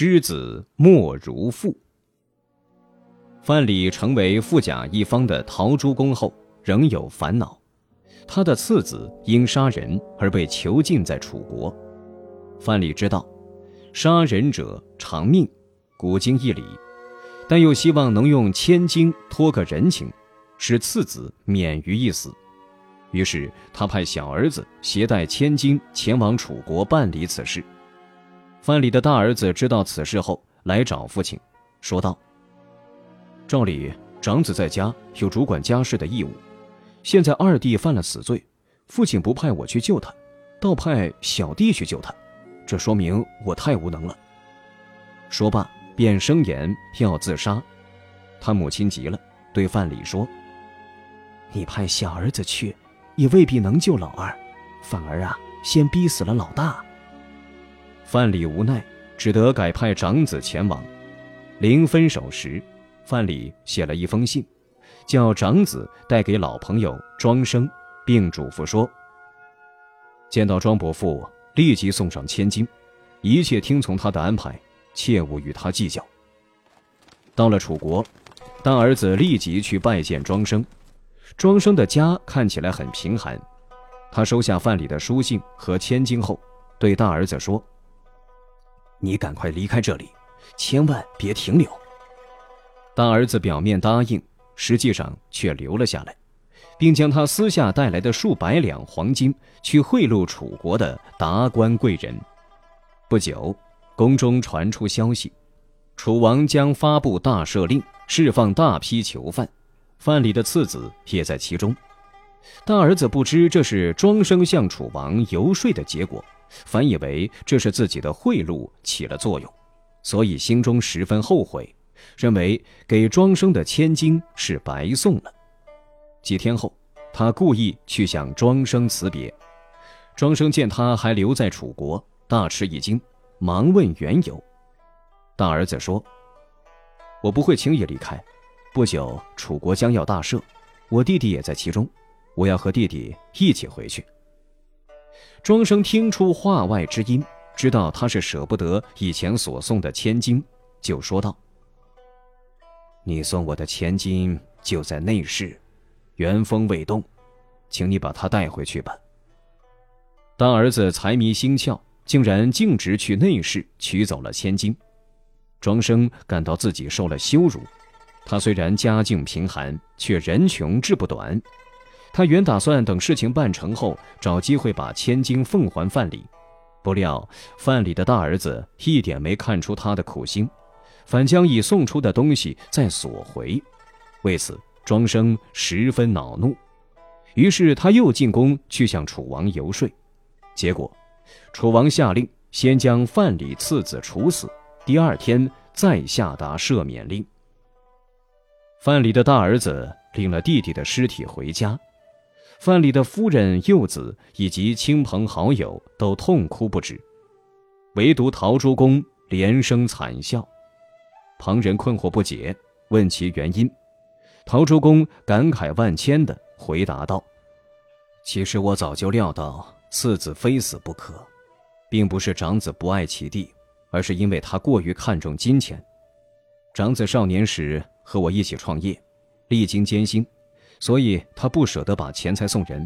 知子莫如父。范蠡成为富甲一方的陶朱公后，仍有烦恼。他的次子因杀人而被囚禁在楚国。范蠡知道，杀人者偿命，古今一理，但又希望能用千金托个人情，使次子免于一死。于是他派小儿子携带千金前往楚国办理此事。范蠡的大儿子知道此事后，来找父亲，说道：“照理，长子在家有主管家事的义务。”现在二弟犯了死罪，父亲不派我去救他，倒派小弟去救他，这说明我太无能了。说罢，便声言要自杀。他母亲急了，对范蠡说：“你派小儿子去，也未必能救老二，反而啊，先逼死了老大。”范蠡无奈，只得改派长子前往。临分手时，范蠡写了一封信。叫长子带给老朋友庄生，并嘱咐说：“见到庄伯父，立即送上千金，一切听从他的安排，切勿与他计较。”到了楚国，大儿子立即去拜见庄生。庄生的家看起来很贫寒，他收下范蠡的书信和千金后，对大儿子说：“你赶快离开这里，千万别停留。”大儿子表面答应。实际上却留了下来，并将他私下带来的数百两黄金去贿赂楚国的达官贵人。不久，宫中传出消息，楚王将发布大赦令，释放大批囚犯，范蠡的次子也在其中。大儿子不知这是庄生向楚王游说的结果，反以为这是自己的贿赂起了作用，所以心中十分后悔。认为给庄生的千金是白送了。几天后，他故意去向庄生辞别。庄生见他还留在楚国，大吃一惊，忙问缘由。大儿子说：“我不会轻易离开。不久，楚国将要大赦，我弟弟也在其中，我要和弟弟一起回去。”庄生听出话外之音，知道他是舍不得以前所送的千金，就说道。你送我的千金就在内室，原封未动，请你把它带回去吧。大儿子财迷心窍，竟然径直去内室取走了千金。庄生感到自己受了羞辱。他虽然家境贫寒，却人穷志不短。他原打算等事情办成后，找机会把千金奉还范蠡。不料范蠡的大儿子一点没看出他的苦心。反将已送出的东西再索回，为此庄生十分恼怒，于是他又进宫去向楚王游说，结果，楚王下令先将范蠡次子处死，第二天再下达赦免令。范蠡的大儿子领了弟弟的尸体回家，范蠡的夫人、幼子以及亲朋好友都痛哭不止，唯独陶朱公连声惨笑。旁人困惑不解，问其原因。陶朱公感慨万千地回答道：“其实我早就料到次子非死不可，并不是长子不爱其弟，而是因为他过于看重金钱。长子少年时和我一起创业，历经艰辛，所以他不舍得把钱财送人；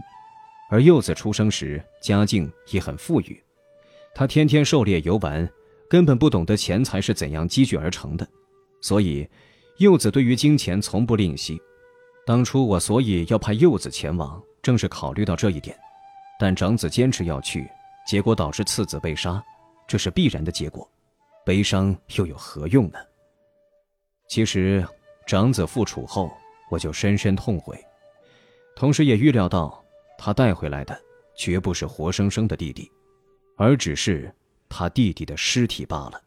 而幼子出生时家境也很富裕，他天天狩猎游玩，根本不懂得钱财是怎样积聚而成的。”所以，柚子对于金钱从不吝惜。当初我所以要派柚子前往，正是考虑到这一点。但长子坚持要去，结果导致次子被杀，这是必然的结果。悲伤又有何用呢？其实，长子复楚后，我就深深痛悔，同时也预料到，他带回来的绝不是活生生的弟弟，而只是他弟弟的尸体罢了。